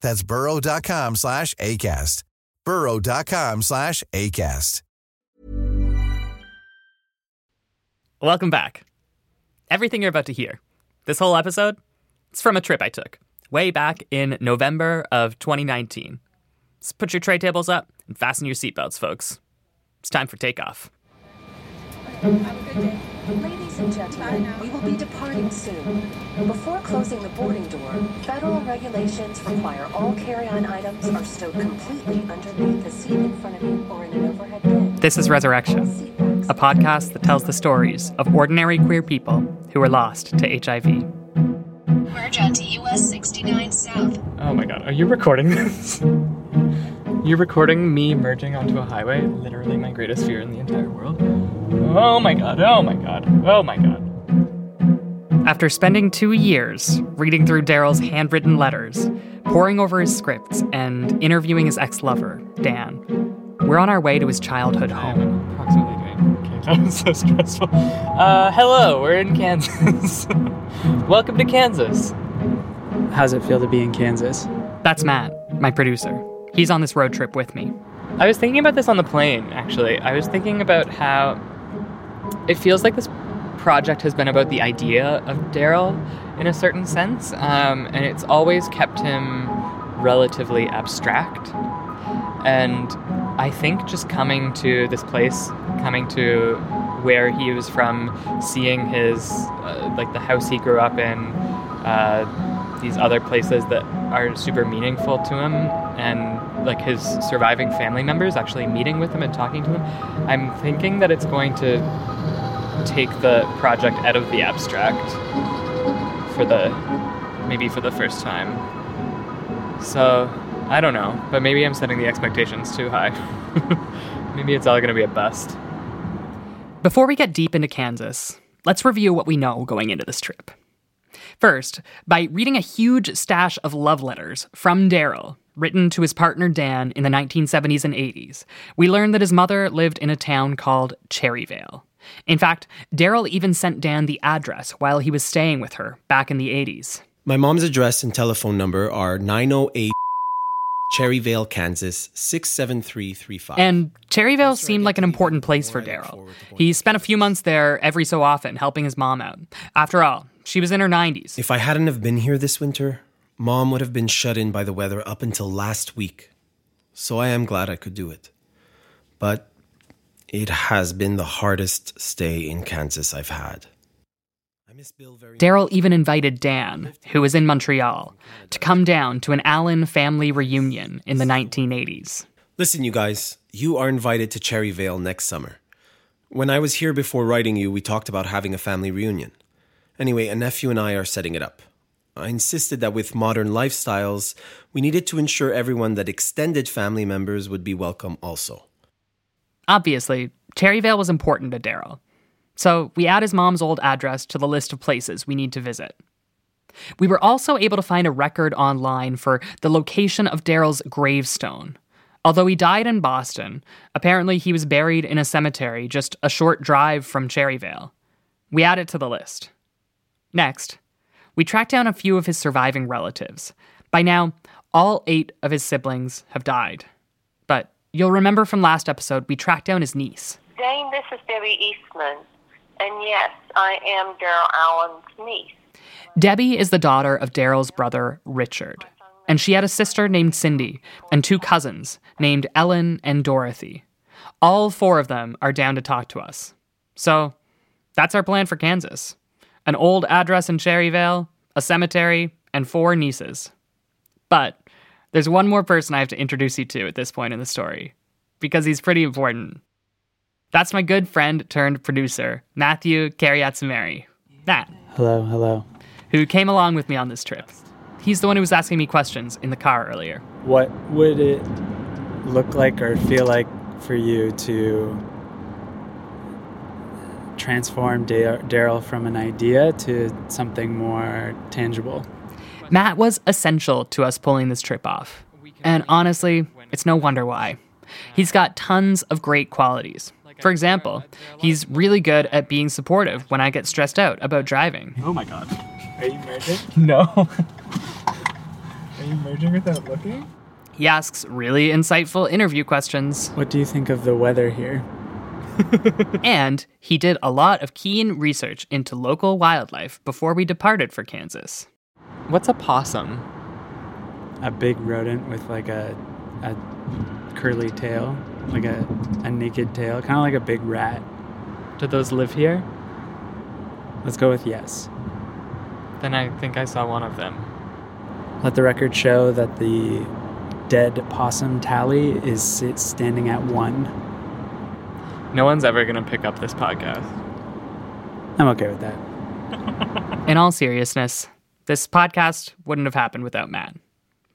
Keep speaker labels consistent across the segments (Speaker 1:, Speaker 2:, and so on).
Speaker 1: That's burrow.com slash ACAST. burrow.com slash ACAST.
Speaker 2: Welcome back. Everything you're about to hear, this whole episode, it's from a trip I took way back in November of 2019. So put your tray tables up and fasten your seatbelts, folks. It's time for takeoff.
Speaker 3: Ladies and gentlemen, we will be departing soon. Before closing the boarding door, federal regulations require all carry-on items are stowed completely underneath the seat in front of you or in an overhead bin.
Speaker 2: This is Resurrection, a podcast that tells the stories of ordinary queer people who were lost to HIV.
Speaker 4: Merge onto US 69 South.
Speaker 2: Oh my god, are you recording this? You're recording me merging onto a highway? Literally my greatest fear in the entire world. Oh my god, oh my god, oh my god. After spending two years reading through Daryl's handwritten letters, poring over his scripts, and interviewing his ex lover, Dan, we're on our way to his childhood home. Approximately doing. That was so stressful. Uh, hello, we're in Kansas. Welcome to Kansas.
Speaker 5: How's it feel to be in Kansas?
Speaker 2: That's Matt, my producer. He's on this road trip with me. I was thinking about this on the plane, actually. I was thinking about how it feels like this project has been about the idea of Daryl in a certain sense, um, and it's always kept him relatively abstract. And I think just coming to this place, coming to where he was from, seeing his, uh, like the house he grew up in, uh, these other places that are super meaningful to him, and like his surviving family members actually meeting with him and talking to him, I'm thinking that it's going to take the project out of the abstract for the maybe for the first time. So I don't know, but maybe I'm setting the expectations too high. maybe it's all going to be a bust. Before we get deep into Kansas, let's review what we know going into this trip. First, by reading a huge stash of love letters from Daryl, written to his partner Dan in the 1970s and 80s, we learn that his mother lived in a town called Cherryvale. In fact, Daryl even sent Dan the address while he was staying with her back in the 80s.
Speaker 6: My mom's address and telephone number are 908 Cherryvale, Kansas 67335.
Speaker 2: And Cherryvale seemed like an important place for Daryl. He spent a few months there every so often helping his mom out. After all, she was in her 90s.
Speaker 6: If I hadn't have been here this winter, mom would have been shut in by the weather up until last week. So I am glad I could do it. But it has been the hardest stay in Kansas I've had. I miss Bill very.
Speaker 2: Daryl even invited Dan, who was in Montreal, to come down to an Allen family reunion in the 1980s.
Speaker 6: Listen, you guys, you are invited to Cherryvale next summer. When I was here before writing you, we talked about having a family reunion. Anyway, a nephew and I are setting it up. I insisted that with modern lifestyles, we needed to ensure everyone that extended family members would be welcome also.
Speaker 2: Obviously, Cherryvale was important to Daryl. So we add his mom's old address to the list of places we need to visit. We were also able to find a record online for the location of Daryl's gravestone. Although he died in Boston, apparently he was buried in a cemetery just a short drive from Cherryvale. We add it to the list. Next, we track down a few of his surviving relatives. By now, all eight of his siblings have died. But you'll remember from last episode, we tracked down his niece.
Speaker 7: Dane, this is Debbie Eastman. And yes, I am Daryl Allen's niece.
Speaker 2: Debbie is the daughter of Daryl's brother, Richard. And she had a sister named Cindy and two cousins named Ellen and Dorothy. All four of them are down to talk to us. So that's our plan for Kansas an old address in Cherryvale, a cemetery, and four nieces. But there's one more person I have to introduce you to at this point in the story, because he's pretty important. That's my good friend turned producer, Matthew Kariatsamari. Matt.
Speaker 5: Hello, hello.
Speaker 2: Who came along with me on this trip. He's the one who was asking me questions in the car earlier.
Speaker 5: What would it look like or feel like for you to transform Daryl from an idea to something more tangible.
Speaker 2: Matt was essential to us pulling this trip off. And honestly, it's no wonder why. He's got tons of great qualities. For example, he's really good at being supportive when I get stressed out about driving.
Speaker 5: Oh my god. Are you merging?
Speaker 2: No.
Speaker 5: Are you merging without looking?
Speaker 2: He asks really insightful interview questions.
Speaker 5: What do you think of the weather here?
Speaker 2: And he did a lot of keen research into local wildlife before we departed for Kansas. What's a possum?
Speaker 5: A big rodent with like a, a curly tail, like a, a naked tail, kind of like a big rat.
Speaker 2: Do those live here?
Speaker 5: Let's go with yes.
Speaker 2: Then I think I saw one of them.
Speaker 5: Let the record show that the dead possum tally is standing at one.
Speaker 2: No one's ever going to pick up this podcast.
Speaker 5: I'm okay with that.
Speaker 2: In all seriousness, this podcast wouldn't have happened without Matt.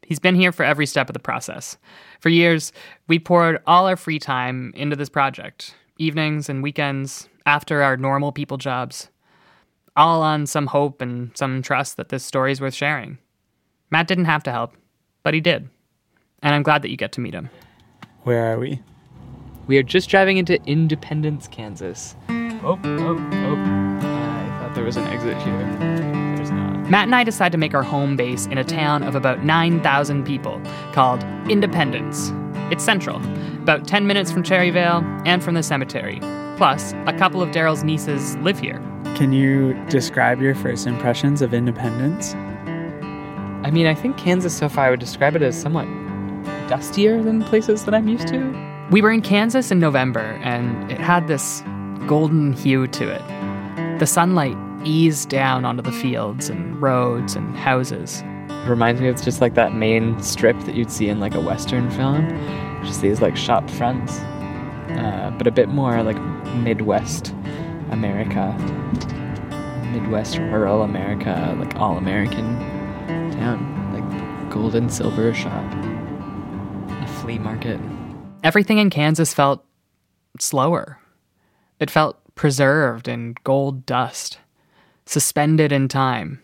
Speaker 2: He's been here for every step of the process. For years, we poured all our free time into this project, evenings and weekends, after our normal people jobs, all on some hope and some trust that this story's worth sharing. Matt didn't have to help, but he did. And I'm glad that you get to meet him.
Speaker 5: Where are we?
Speaker 2: We are just driving into Independence, Kansas. Oh, oh, oh. I thought there was an exit here. There's not. Matt and I decide to make our home base in a town of about 9,000 people called Independence. It's central, about 10 minutes from Cherryvale and from the cemetery. Plus, a couple of Daryl's nieces live here.
Speaker 5: Can you describe your first impressions of Independence?
Speaker 2: I mean, I think Kansas so far I would describe it as somewhat dustier than places that I'm used to. We were in Kansas in November, and it had this golden hue to it. The sunlight eased down onto the fields and roads and houses. It reminds me of just like that main strip that you'd see in like a Western film. Just these like shop fronts, uh, but a bit more like Midwest America, Midwest rural America, like all American town, like gold and silver shop, a flea market. Everything in Kansas felt slower. It felt preserved in gold dust, suspended in time.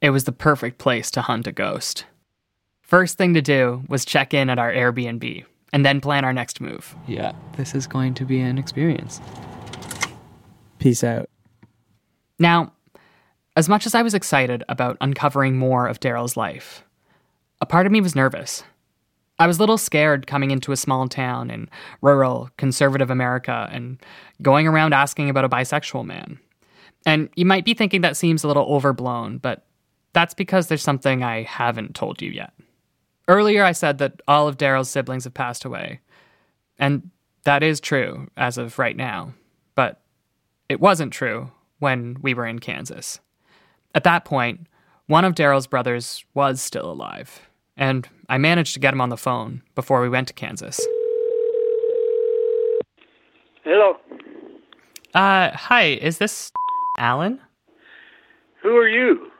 Speaker 2: It was the perfect place to hunt a ghost. First thing to do was check in at our Airbnb and then plan our next move. Yeah, this is going to be an experience.
Speaker 5: Peace out.
Speaker 2: Now, as much as I was excited about uncovering more of Daryl's life, a part of me was nervous. I was a little scared coming into a small town in rural, conservative America and going around asking about a bisexual man. And you might be thinking that seems a little overblown, but that's because there's something I haven't told you yet. Earlier, I said that all of Daryl's siblings have passed away. And that is true as of right now. But it wasn't true when we were in Kansas. At that point, one of Daryl's brothers was still alive, and I managed to get him on the phone before we went to Kansas.
Speaker 8: Hello.
Speaker 2: Uh, hi, is this Alan?
Speaker 8: Who are you?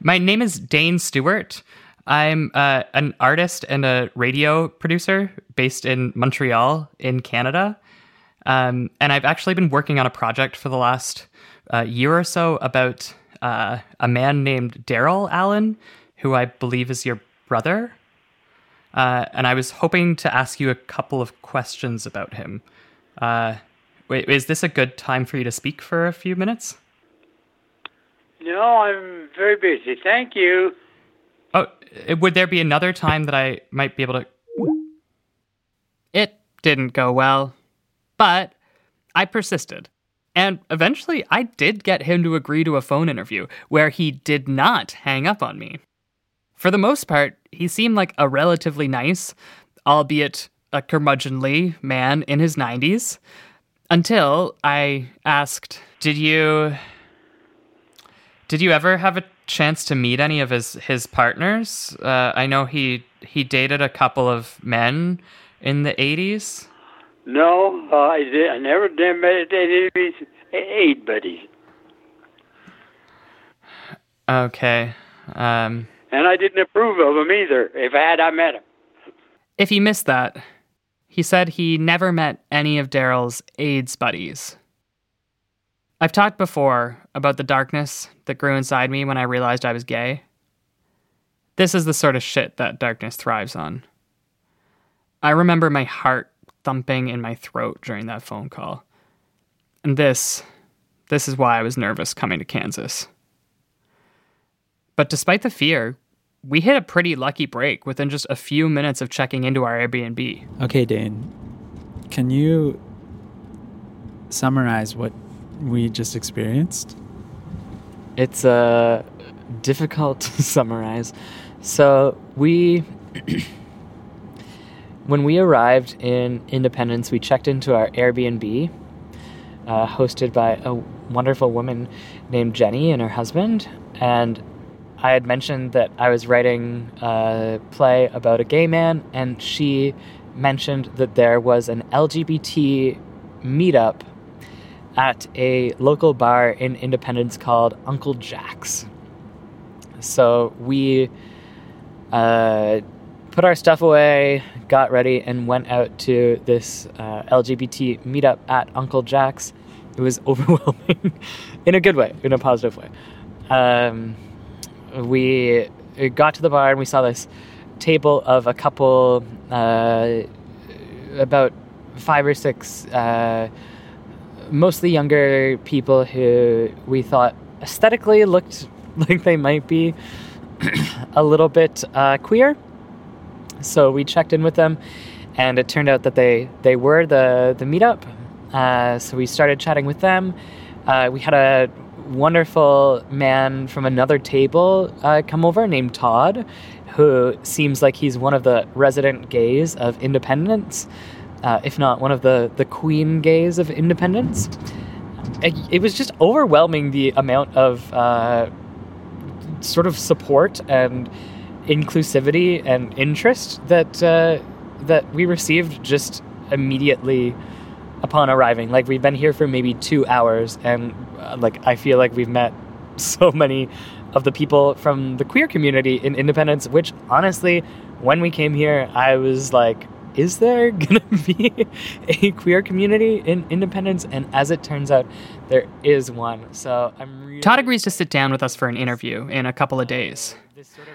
Speaker 2: My name is Dane Stewart. I'm uh, an artist and a radio producer based in Montreal, in Canada. Um, and I've actually been working on a project for the last uh, year or so about uh, a man named Daryl Allen, who I believe is your brother. Uh, and I was hoping to ask you a couple of questions about him. Uh, wait, is this a good time for you to speak for a few minutes?
Speaker 8: No, I'm very busy. Thank you.
Speaker 2: Oh, uh, would there be another time that I might be able to? It didn't go well, but I persisted. And eventually, I did get him to agree to a phone interview where he did not hang up on me. For the most part, he seemed like a relatively nice, albeit a curmudgeonly man in his 90s, until I asked, Did you. Did you ever have a chance to meet any of his his partners? Uh, I know he he dated a couple of men in the eighties.
Speaker 8: No, uh, I did. I never did met any of his aid buddies,
Speaker 2: Okay. Um,
Speaker 8: and I didn't approve of him either. If I had, I met him.
Speaker 2: if you missed that, he said he never met any of Daryl's AIDS buddies. I've talked before about the darkness that grew inside me when I realized I was gay. This is the sort of shit that darkness thrives on. I remember my heart thumping in my throat during that phone call. And this, this is why I was nervous coming to Kansas. But despite the fear, we hit a pretty lucky break within just a few minutes of checking into our Airbnb.
Speaker 5: Okay, Dane. Can you summarize what we just experienced?
Speaker 2: It's uh, difficult to summarize. So we, when we arrived in Independence, we checked into our Airbnb, uh, hosted by a wonderful woman named Jenny and her husband. And I had mentioned that I was writing a play about a gay man, and she mentioned that there was an LGBT meetup at a local bar in Independence called Uncle Jack's. So we uh, put our stuff away, got ready, and went out to this uh, LGBT meetup at Uncle Jack's. It was overwhelming in a good way, in a positive way. Um, we got to the bar and we saw this table of a couple, uh, about five or six, uh, mostly younger people who we thought aesthetically looked like they might be a little bit uh, queer. So we checked in with them, and it turned out that they they were the the meetup. Uh, so we started chatting with them. Uh, we had a wonderful man from another table uh, come over named Todd, who seems like he's one of the resident gays of Independence, uh, if not one of the, the queen gays of Independence. It, it was just overwhelming the amount of uh, sort of support and inclusivity and interest that uh, that we received just immediately upon arriving. Like we've been here for maybe two hours, and uh, like I feel like we've met so many of the people from the queer community in Independence. Which honestly, when we came here, I was like, is there gonna be a queer community in Independence? And as it turns out, there is one. So I'm really Todd agrees to sit down with us for an interview in a couple of days.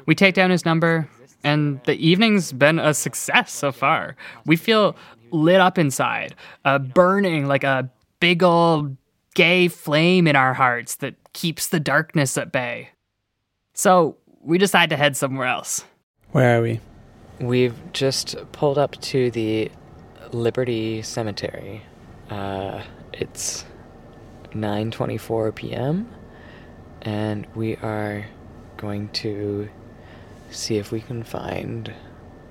Speaker 2: We take down his number, and the evening's been a success so far. We feel lit up inside, uh, burning like a big old gay flame in our hearts that keeps the darkness at bay. So we decide to head somewhere else.
Speaker 5: Where are we?
Speaker 2: We've just pulled up to the Liberty Cemetery. Uh, it's 9:24 p.m. and we are going to see if we can find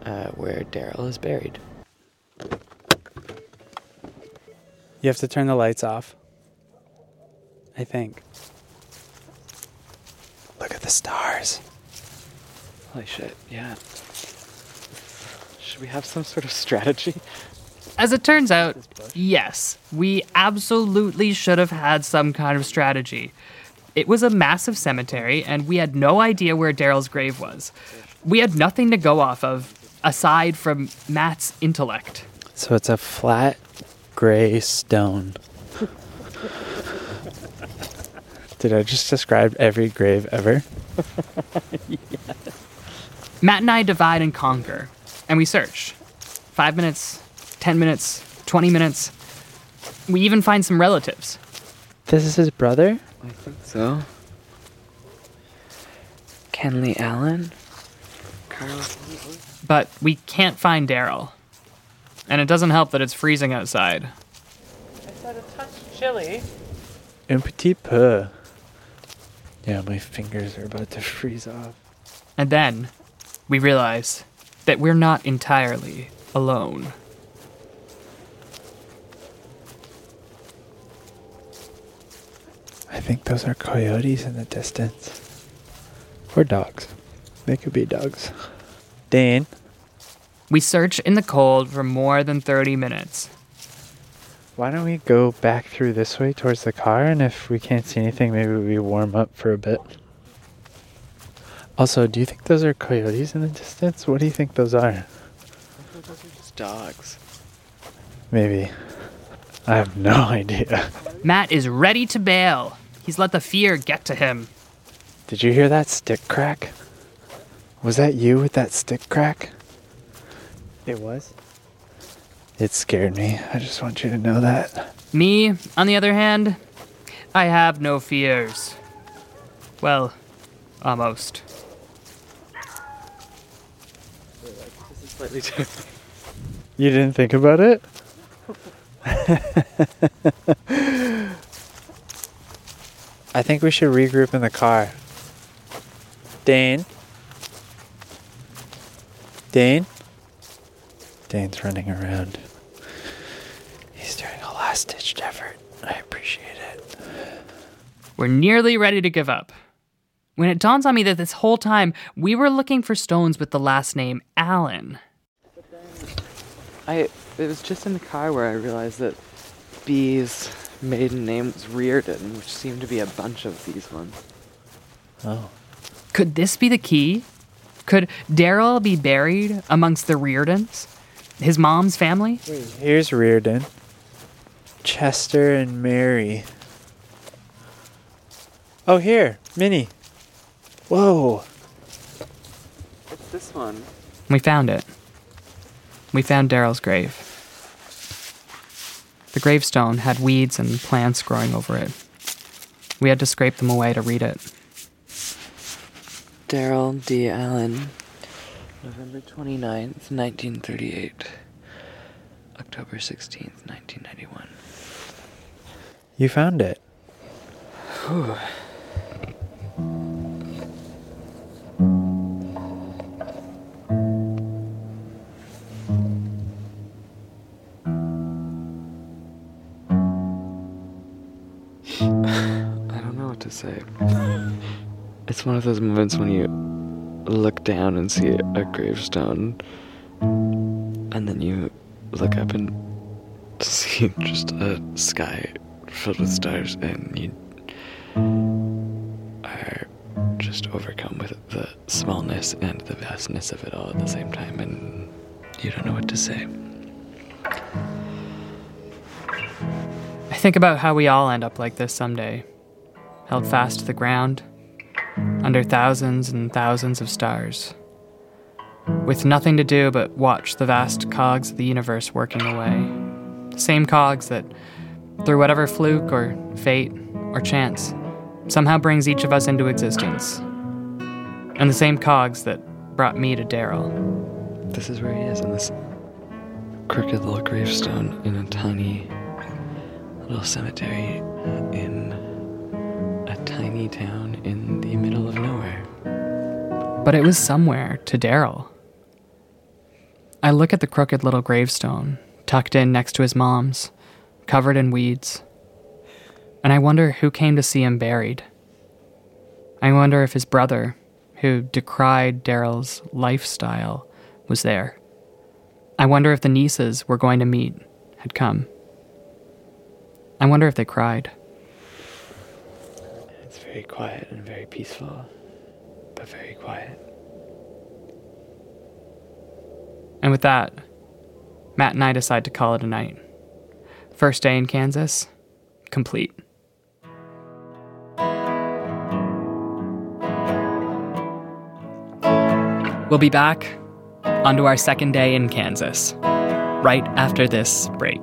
Speaker 2: uh, where Daryl is buried.
Speaker 5: You have to turn the lights off.
Speaker 9: I think. Look at the stars.
Speaker 10: Holy shit, yeah. Should we have some sort of strategy?
Speaker 2: As it turns out, yes, we absolutely should have had some kind of strategy. It was a massive cemetery, and we had no idea where Daryl's grave was. We had nothing to go off of aside from Matt's intellect.
Speaker 9: So it's a flat gray stone. Did I just describe every grave ever?
Speaker 2: Matt and I divide and conquer, and we search. Five minutes, 10 minutes, 20 minutes. We even find some relatives.
Speaker 9: This is his brother?
Speaker 10: I think so. Kenley Allen? Carlos.
Speaker 2: But we can't find Daryl. And it doesn't help that it's freezing outside.
Speaker 10: I said a touch chilly.
Speaker 9: Un petit peu. Yeah, my fingers are about to freeze off.
Speaker 2: And then we realize that we're not entirely alone.
Speaker 9: I think those are coyotes in the distance. Or dogs. They could be dogs. Dane,
Speaker 2: We search in the cold for more than 30 minutes.
Speaker 9: why don't we go back through this way towards the car? And if we can't see anything, maybe we warm up for a bit. Also, do you think those are coyotes in the distance? What do you think those are?
Speaker 10: Those are just dogs.
Speaker 9: Maybe. I have no idea.
Speaker 2: Matt is ready to bail. He's let the fear get to him.
Speaker 9: Did you hear that stick crack? Was that you with that stick crack? It was? It scared me. I just want you to know that.
Speaker 2: Me, on the other hand, I have no fears. Well, almost.
Speaker 10: This is slightly different.
Speaker 9: You didn't think about it? I think we should regroup in the car. Dane? Dane? Dane's running around. He's doing a last ditched effort. I appreciate it.
Speaker 2: We're nearly ready to give up. When it dawns on me that this whole time we were looking for stones with the last name Allen.
Speaker 10: I it was just in the car where I realized that B's maiden name was Reardon, which seemed to be a bunch of these ones.
Speaker 9: Oh.
Speaker 2: Could this be the key? Could Daryl be buried amongst the Reardons? His mom's family?
Speaker 9: Here's Reardon. Chester and Mary. Oh, here, Minnie. Whoa.
Speaker 10: What's this one?
Speaker 2: We found it. We found Daryl's grave. The gravestone had weeds and plants growing over it. We had to scrape them away to read it.
Speaker 10: Daryl D. Allen, November 29th, 1938. October 16th, 1991.
Speaker 9: You found it.
Speaker 10: Whew. I don't know what to say. It's one of those moments when you look down and see a gravestone, and then you look up and see just a sky filled with stars, and you are just overcome with the smallness and the vastness of it all at the same time, and you don't know what to say.
Speaker 2: I think about how we all end up like this someday, held fast to the ground, under thousands and thousands of stars, with nothing to do but watch the vast cogs of the universe working away. The same cogs that, through whatever fluke or fate or chance, somehow brings each of us into existence. And the same cogs that brought me to Daryl.
Speaker 10: This is where he is on this crooked little gravestone in a tiny little cemetery in tiny town in the middle of nowhere.
Speaker 2: But it was somewhere to Daryl. I look at the crooked little gravestone, tucked in next to his mom's, covered in weeds. And I wonder who came to see him buried. I wonder if his brother, who decried Daryl's lifestyle, was there. I wonder if the nieces we're going to meet had come. I wonder if they cried.
Speaker 5: Very quiet and very peaceful, but very quiet.
Speaker 2: And with that, Matt and I decide to call it a night. First day in Kansas, complete. We'll be back onto our second day in Kansas, right after this break.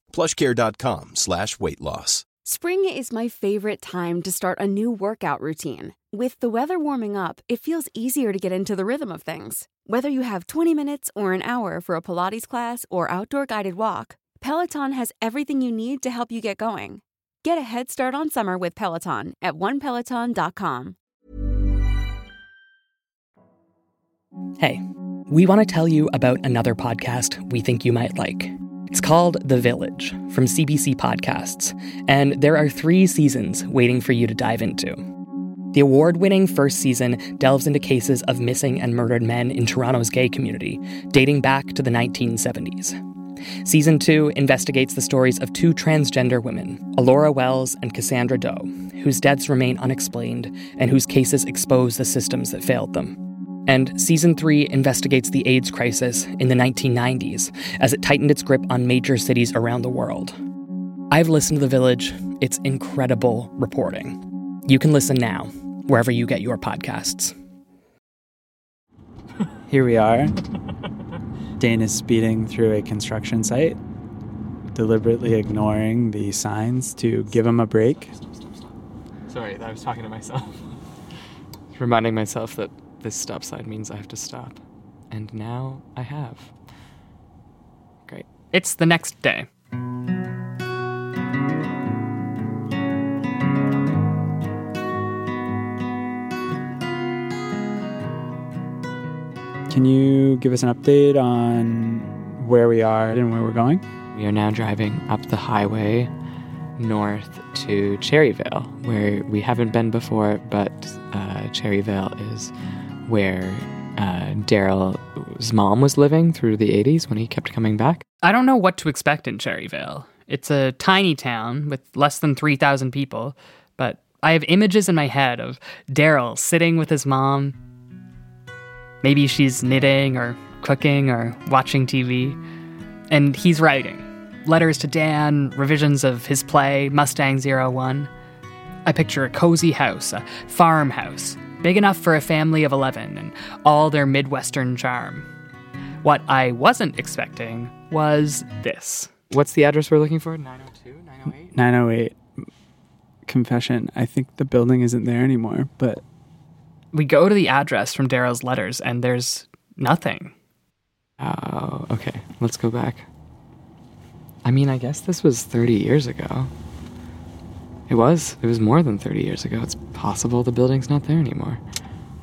Speaker 11: plushcare.com slash weight loss.
Speaker 12: Spring is my favorite time to start a new workout routine. With the weather warming up, it feels easier to get into the rhythm of things. Whether you have 20 minutes or an hour for a Pilates class or outdoor guided walk, Peloton has everything you need to help you get going. Get a head start on summer with Peloton at onepeloton.com.
Speaker 2: Hey, we want to tell you about another podcast we think you might like. It's called The Village from CBC Podcasts, and there are three seasons waiting for you to dive into. The award winning first season delves into cases of missing and murdered men in Toronto's gay community, dating back to the 1970s. Season 2 investigates the stories of two transgender women, Alloura Wells and Cassandra Do, whose deaths remain unexplained and whose cases expose the systems that failed them. And Season 3 investigates the AIDS crisis in the 1990s as it tightened its grip on major cities around the world. I've listened to The Village, it's incredible reporting. You can listen now, wherever you get your podcasts.
Speaker 5: Here we are. Dane is speeding through a construction site, deliberately ignoring the signs to give him a break.
Speaker 2: Sorry, I was talking to myself. Reminding myself that this stop sign means I have to stop. And now I have. Great. It's the next day.
Speaker 5: Can you give us an update on where we are and where we're going?
Speaker 2: We are now driving up the highway north to Cherryvale, where we haven't been before, but uh, Cherryvale is where uh, Daryl's mom was living through the 80s when he kept coming back. I don't know what to expect in Cherryvale. It's a tiny town with less than 3,000 people, but I have images in my head of Daryl sitting with his mom. Maybe she's knitting or cooking or watching TV, and he's writing letters to Dan, revisions of his play, Mustang Zero One. I picture a cozy house, a farmhouse, big enough for a family of 11 and all their Midwestern charm. What I wasn't expecting was this. What's the address we're looking for? 902? 908?
Speaker 5: 908. Confession. I think the building isn't there anymore, but
Speaker 2: We go to the address from Daryl's letters and there's nothing. Oh, okay. Let's go back. I mean, I guess this was 30 years ago. It was. It was more than 30 years ago. It's possible the building's not there anymore.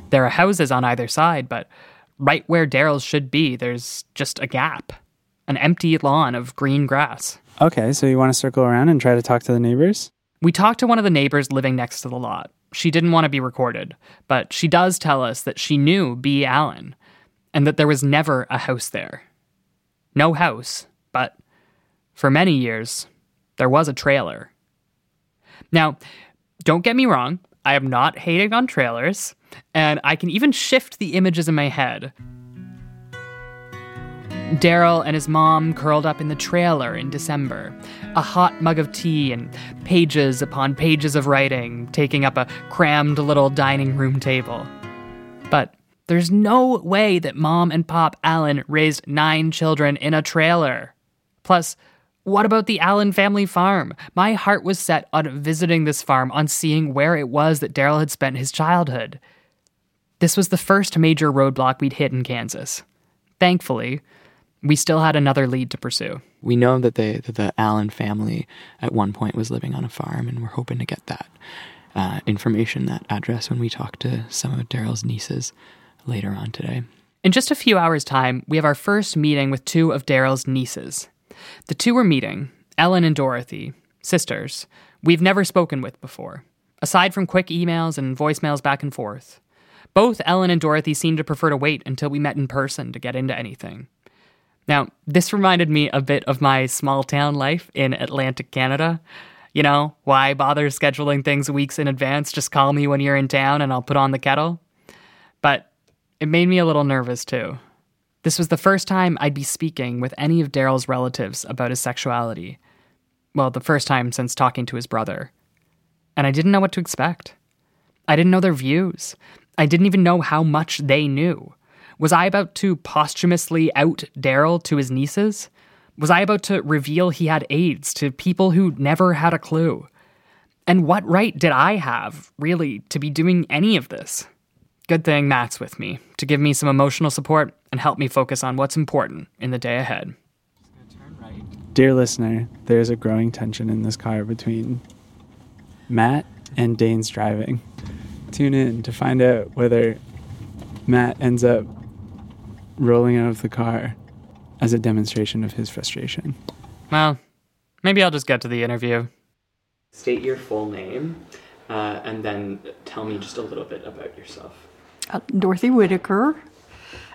Speaker 2: There are houses on either side, but right where Daryl's should be, there's just a gap an empty lawn of green grass.
Speaker 5: okay, so you want to circle around and try to talk to the neighbors?
Speaker 2: We talked to one of the neighbors living next to the lot. She didn't want to be recorded, but she does tell us that she knew B. Allen and that there was never a house there. No house, but for many years, there was a trailer. Now, don't get me wrong, I am not hating on trailers, and I can even shift the images in my head. Daryl and his mom curled up in the trailer in December, a hot mug of tea and pages upon pages of writing taking up a crammed little dining room table. But There's no way that mom and pop Allen raised nine children in a trailer. Plus, what about the Allen family farm? My heart was set on visiting this farm, on seeing where it was that Daryl had spent his childhood. This was the first major roadblock we'd hit in Kansas. Thankfully, we still had another lead to pursue.
Speaker 10: We know that they that the Allen family at one point was living on a farm, and we're hoping to get that uh, information, that address, when we talk to some of Daryl's nieces later on today.
Speaker 2: In just a few hours' time, we have our first meeting with two of Daryl's nieces. The two we're meeting, Ellen and Dorothy, sisters, we've never spoken with before, aside from quick emails and voicemails back and forth. Both Ellen and Dorothy seemed to prefer to wait until we met in person to get into anything. Now, this reminded me a bit of my small town life in Atlantic Canada. You know, why bother scheduling things weeks in advance? Just call me when you're in town and I'll put on the kettle. But it made me a little nervous too. This was the first time I'd be speaking with any of Daryl's relatives about his sexuality. Well, the first time since talking to his brother. And I didn't know what to expect. I didn't know their views. I didn't even know how much they knew. Was I about to posthumously out Daryl to his nieces? Was I about to reveal he had AIDS to people who never had a clue? And what right did I have, really, to be doing any of this? Good thing Matt's with me to give me some emotional support and help me focus on what's important in the day ahead.
Speaker 5: Dear listener, there's a growing tension in this car between Matt and Dane's driving. Tune in to find out whether Matt ends up rolling out of the car as a demonstration of his frustration.
Speaker 2: Well, maybe I'll just get to the interview.
Speaker 10: State your full name uh, and then tell me just a little bit about yourself.
Speaker 13: Uh, Dorothy Whitaker.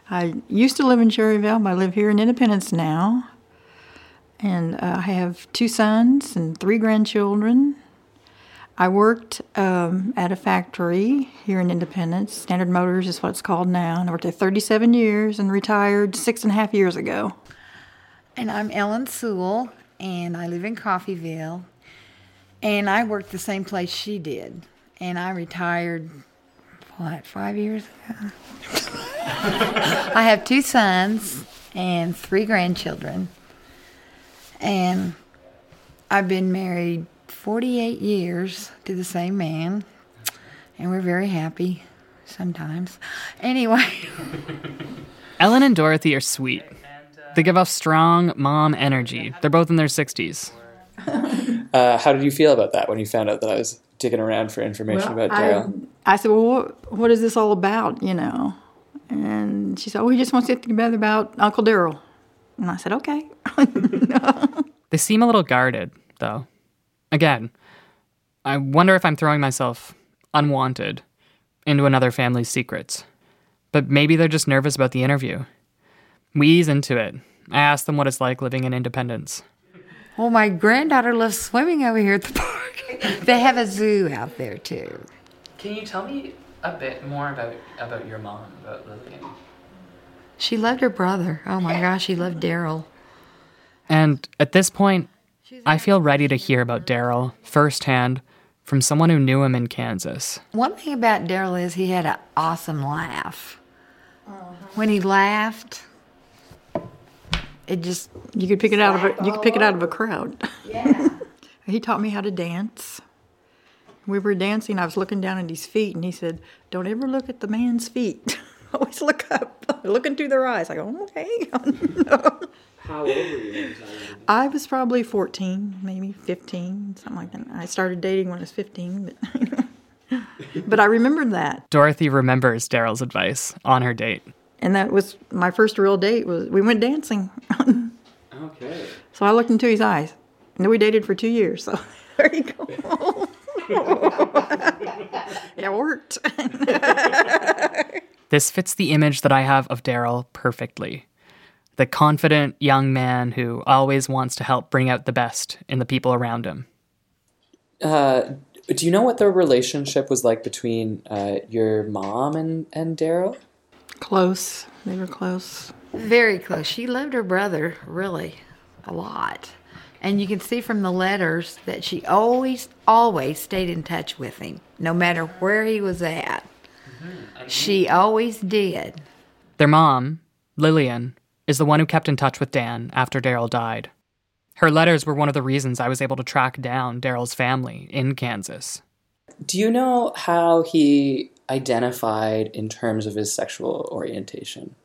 Speaker 13: I used to live in Cherryvale, but I live here in Independence now. And uh, I have two sons and three grandchildren. I worked um, at a factory here in Independence. Standard Motors is what it's called now. And I worked there 37 years and retired six and a half years ago.
Speaker 14: And I'm Ellen Sewell, and I live in Coffeyville. And I worked the same place she did. And I retired, what, five years ago? I have two sons and three grandchildren. And I've been married 48 years to the same man, and we're very happy sometimes. Anyway.
Speaker 2: Ellen and Dorothy are sweet. They give off strong mom energy. They're both in their 60s.
Speaker 10: Uh, how did you feel about that when you found out that I was digging around for information
Speaker 13: Well,
Speaker 10: about Daryl?
Speaker 13: I, I said, Well, what, what is this all about, you know? And she said, Oh, we just want to sit together about Uncle Daryl. And I said, Okay.
Speaker 2: They seem a little guarded, though. Again, I wonder if I'm throwing myself unwanted into another family's secrets. But maybe they're just nervous about the interview. We ease into it. I ask them what it's like living in independence.
Speaker 14: Well, my granddaughter loves swimming over here at the park. they have a zoo out there, too.
Speaker 10: Can you tell me a bit more about about your mom, about Lillian?
Speaker 14: She loved her brother. Oh my gosh, she loved Daryl.
Speaker 2: And at this point, I feel ready to hear about Daryl firsthand from someone who knew him in Kansas.
Speaker 14: One thing about Daryl is he had an awesome laugh. When he laughed, it just
Speaker 13: You could pick it out of a you could pick it out of a crowd.
Speaker 14: Yeah.
Speaker 13: he taught me how to dance. We were dancing. I was looking down at his feet, and he said, "Don't ever look at the man's feet. Always look up, look into their eyes." I go, "Okay."
Speaker 10: How old were you?
Speaker 13: I was probably 14, maybe 15, something like that. I started dating when I was 15, but, but I remembered that.
Speaker 2: Dorothy remembers Daryl's advice on her date.
Speaker 13: And that was my first real date was we went dancing.
Speaker 10: Okay.
Speaker 13: So I looked into his eyes. And then we dated for two years. So there you go. it worked.
Speaker 2: This fits the image that I have of Daryl perfectly. The confident young man who always wants to help bring out the best in the people around him.
Speaker 10: Uh, do you know what the relationship was like between uh, your mom and and Daryl?
Speaker 13: Close. They were close.
Speaker 14: Very close. She loved her brother, really, a lot. And you can see from the letters that she always, always stayed in touch with him, no matter where he was at. Mm-hmm. She always did.
Speaker 2: Their mom, Lillian, is the one who kept in touch with Dan after Daryl died. Her letters were one of the reasons I was able to track down Daryl's family in Kansas.
Speaker 15: Do you know how he identified in terms of his sexual orientation?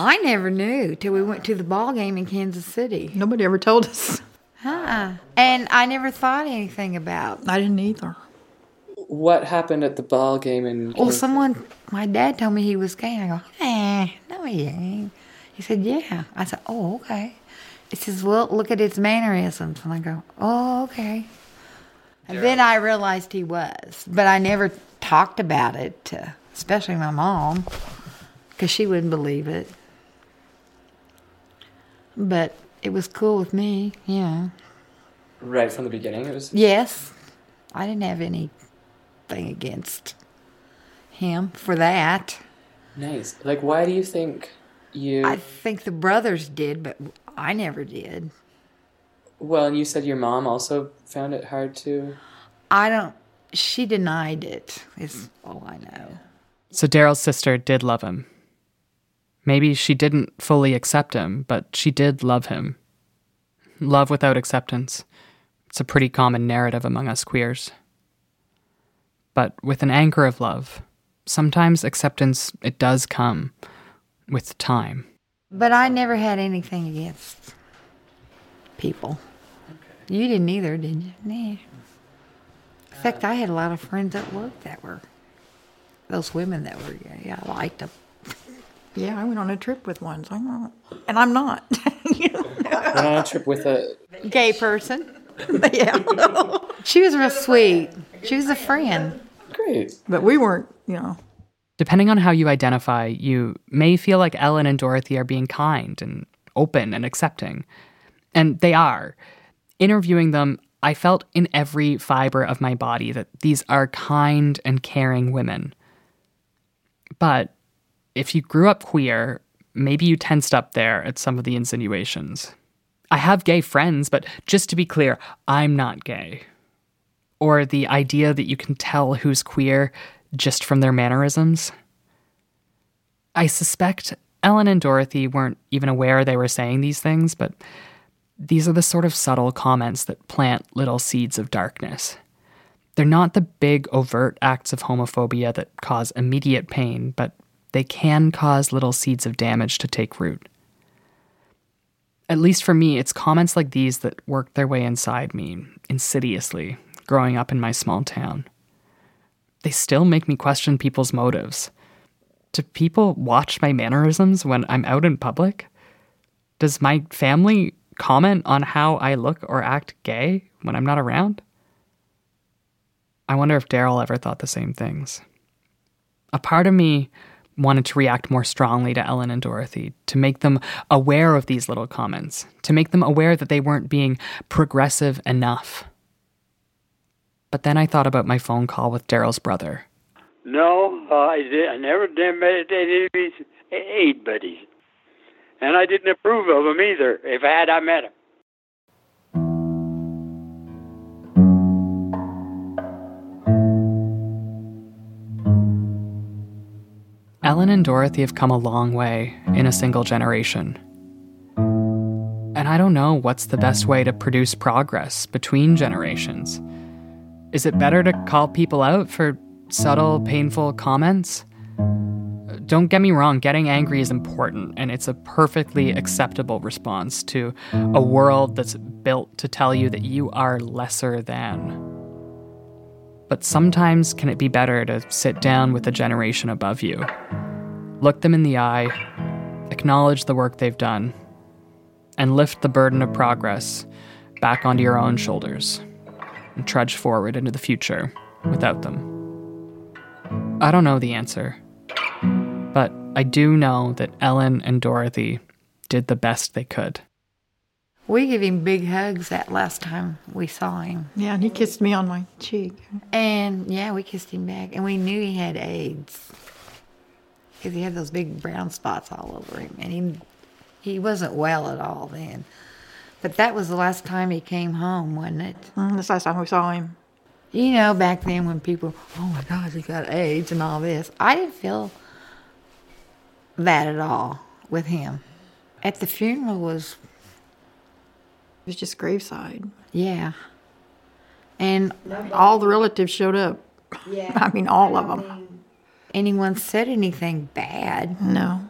Speaker 14: I never knew till we went to the ball game in Kansas City.
Speaker 13: Nobody ever told us.
Speaker 14: Huh. And I never thought anything about.
Speaker 13: I didn't either.
Speaker 15: What happened at the ball game in
Speaker 14: Well, someone, my dad told me he was gay. I go, eh, no, he ain't. He said, yeah. I said, oh, okay. He says, well, look at his mannerisms. And I go, oh, okay. And then I realized he was, but I never talked about it, to, especially my mom, because she wouldn't believe it. But it was cool with me, yeah.
Speaker 15: Right from the beginning, it was.
Speaker 14: Yes, I didn't have anything against him for that.
Speaker 15: Nice. Like, why do you think you?
Speaker 14: I think the brothers did, but I never did.
Speaker 15: Well, and you said your mom also found it hard to.
Speaker 14: I don't. She denied it. Is all I know.
Speaker 2: So Daryl's sister did love him. Maybe she didn't fully accept him, but she did love him. Love without acceptance. It's a pretty common narrative among us queers. But with an anchor of love, sometimes acceptance it does come with time.
Speaker 14: But I never had anything against people. You didn't either, did you? Nah. In fact, I had a lot of friends at work that were those women that were gay. I liked them.
Speaker 13: Yeah, I went on a trip with one, so I'm not, and I'm not. you know?
Speaker 15: Went on a trip with a.
Speaker 14: Gay person. yeah. she was real sweet. She was a friend.
Speaker 15: Great.
Speaker 13: But we weren't, you know.
Speaker 2: Depending on how you identify, you may feel like Ellen and Dorothy are being kind and open and accepting. And they are. Interviewing them, I felt in every fiber of my body that these are kind and caring women. But if you grew up queer, maybe you tensed up there at some of the insinuations. I have gay friends, but just to be clear, I'm not gay. Or the idea that you can tell who's queer just from their mannerisms. I suspect Ellen and Dorothy weren't even aware they were saying these things, but these are the sort of subtle comments that plant little seeds of darkness. They're not the big overt acts of homophobia that cause immediate pain, but they can cause little seeds of damage to take root. At least for me, it's comments like these that work their way inside me, insidiously, growing up in my small town. They still make me question people's motives. Do people watch my mannerisms when I'm out in public? Does my family comment on how I look or act gay when I'm not around? I wonder if Daryl ever thought the same things. A part of me wanted to react more strongly to Ellen and Dorothy, to make them aware of these little comments, to make them aware that they weren't being progressive enough. But then I thought about my phone call with Daryl's brother.
Speaker 8: No, uh, I, did, I never did meditate any eight buddies. And I didn't approve of them either, if I had I met them.
Speaker 2: Ellen and Dorothy have come a long way in a single generation. And I don't know what's the best way to produce progress between generations. Is it better to call people out for subtle, painful comments? Don't get me wrong, getting angry is important, and it's a perfectly acceptable response to a world that's built to tell you that you are lesser than. But sometimes, can it be better to sit down with the generation above you? Look them in the eye, acknowledge the work they've done, and lift the burden of progress back onto your own shoulders and trudge forward into the future without them. I don't know the answer, but I do know that Ellen and Dorothy did the best they could.
Speaker 14: We gave him big hugs that last time we saw him.
Speaker 13: Yeah, and he kissed me on my cheek.
Speaker 14: And yeah, we kissed him back. And we knew he had AIDS. Because he had those big brown spots all over him. And he, he wasn't well at all then. But that was the last time he came home, wasn't it?
Speaker 13: Mm, that's the last time we saw him.
Speaker 14: You know, back then when people, oh my gosh, he got AIDS and all this, I didn't feel that at all with him. At the funeral was
Speaker 13: was just graveside.
Speaker 14: yeah, and
Speaker 13: All the relatives showed up.
Speaker 14: Yeah.
Speaker 13: I mean, all of them.
Speaker 14: anyone said anything bad.
Speaker 13: No.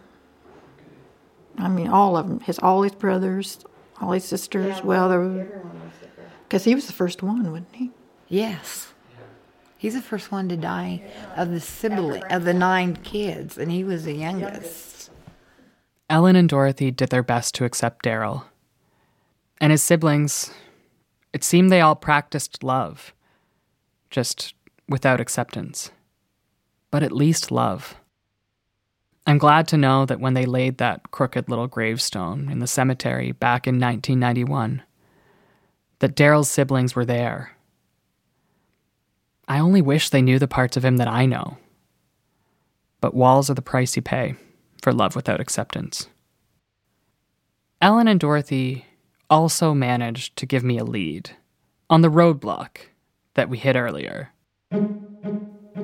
Speaker 13: I mean, all of them. His all his brothers, all his sisters. well, there were because he was the first one, wasn't he?
Speaker 14: Yes. He's the first one to die of the sibling of the nine kids, and he was the youngest.
Speaker 2: Ellen and Dorothy did their best to accept Daryl. And his siblings, it seemed they all practiced love, just without acceptance. But at least love. I'm glad to know that when they laid that crooked little gravestone in the cemetery back in 1991, that Daryl's siblings were there. I only wish they knew the parts of him that I know. But walls are the price you pay for love without acceptance. Ellen and Dorothy also managed to give me a lead on the roadblock that we hit earlier.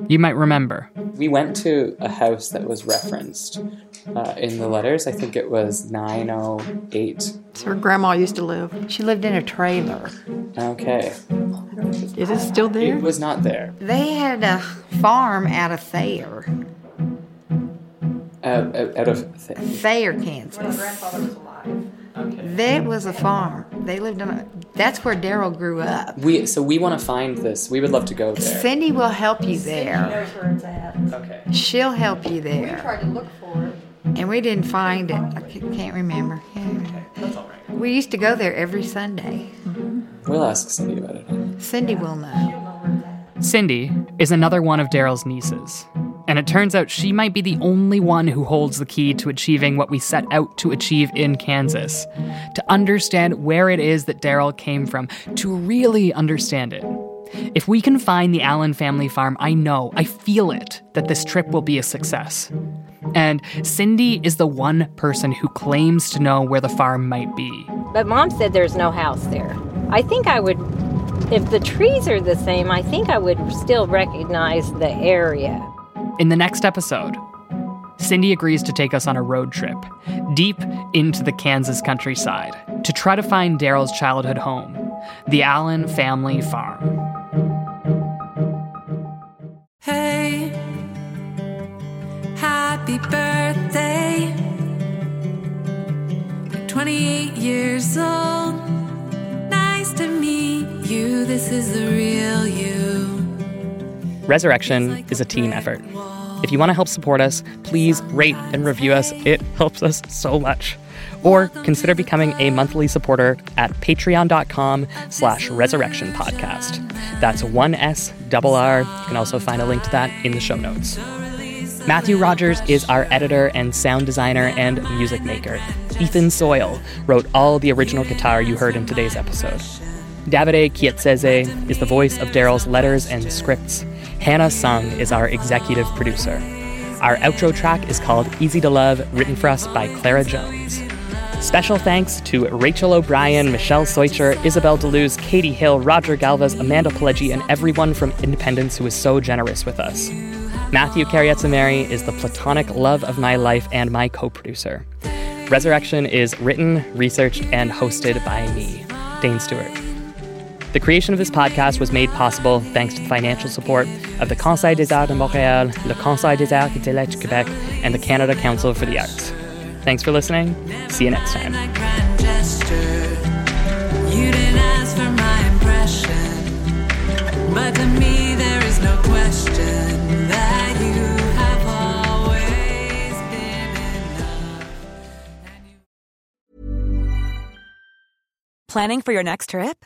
Speaker 2: You might remember.
Speaker 15: We went to a house that was referenced uh, in the letters. I think it was 908.
Speaker 13: It's where Grandma used to live.
Speaker 14: She lived in a trailer.
Speaker 15: Okay.
Speaker 13: Is it still there?
Speaker 15: It was not there.
Speaker 14: They had a farm out of Thayer,
Speaker 15: Out, out, out of. Th-
Speaker 14: Thayer, Kansas.
Speaker 13: Was.
Speaker 14: That was a farm. They lived on a. That's where Daryl grew up.
Speaker 15: we so we want to find this. We would love to go there.
Speaker 14: Cindy will help you there.
Speaker 13: Cindy knows where it's at.
Speaker 15: Okay.
Speaker 14: She'll help you there.
Speaker 13: We
Speaker 14: there.
Speaker 13: tried to look for it.
Speaker 14: And we didn't find it. I can't remember. Yeah.
Speaker 15: That's all right.
Speaker 14: We used to go there every Sunday. Mm-hmm.
Speaker 15: We'll ask Cindy about it.
Speaker 14: Cindy will know.
Speaker 2: Cindy is another one of Daryl's nieces, and it turns out she might be the only one who holds the key to achieving what we set out to achieve in Kansas to understand where it is that Daryl came from, to really understand it. If we can find the Allen family farm, I know, I feel it, that this trip will be a success. And Cindy is the one person who claims to know where the farm might be.
Speaker 16: But mom said there's no house there. I think I would, if the trees are the same, I think I would still recognize the area.
Speaker 2: In the next episode, Cindy agrees to take us on a road trip deep into the Kansas countryside to try to find Daryl's childhood home, the Allen family farm. Resurrection is a team effort. If you want to help support us, please rate and review us. It helps us so much. Or consider becoming a monthly supporter at patreon.com slash resurrection podcast. That's one S double R. You can also find a link to that in the show notes. Matthew Rogers is our editor and sound designer and music maker. Ethan Soyle wrote all the original guitar you heard in today's episode. Davide Kietzese is the voice of Daryl's letters and scripts. Hannah Sung is our executive producer. Our outro track is called Easy to Love, written for us by Clara Jones. Special thanks to Rachel O'Brien, Michelle Soicher, Isabel DeLuz, Katie Hill, Roger Galvez, Amanda Pileggi, and everyone from Independence who is so generous with us. Matthew Carrietsameri is the platonic love of my life and my co-producer. Resurrection is written, researched, and hosted by me, Dane Stewart. The creation of this podcast was made possible thanks to the financial support of the Conseil des Arts de Montréal, le Conseil des Arts de Québec, and the Canada Council for the Arts. Thanks for listening. See you next time.
Speaker 17: Planning for your next trip?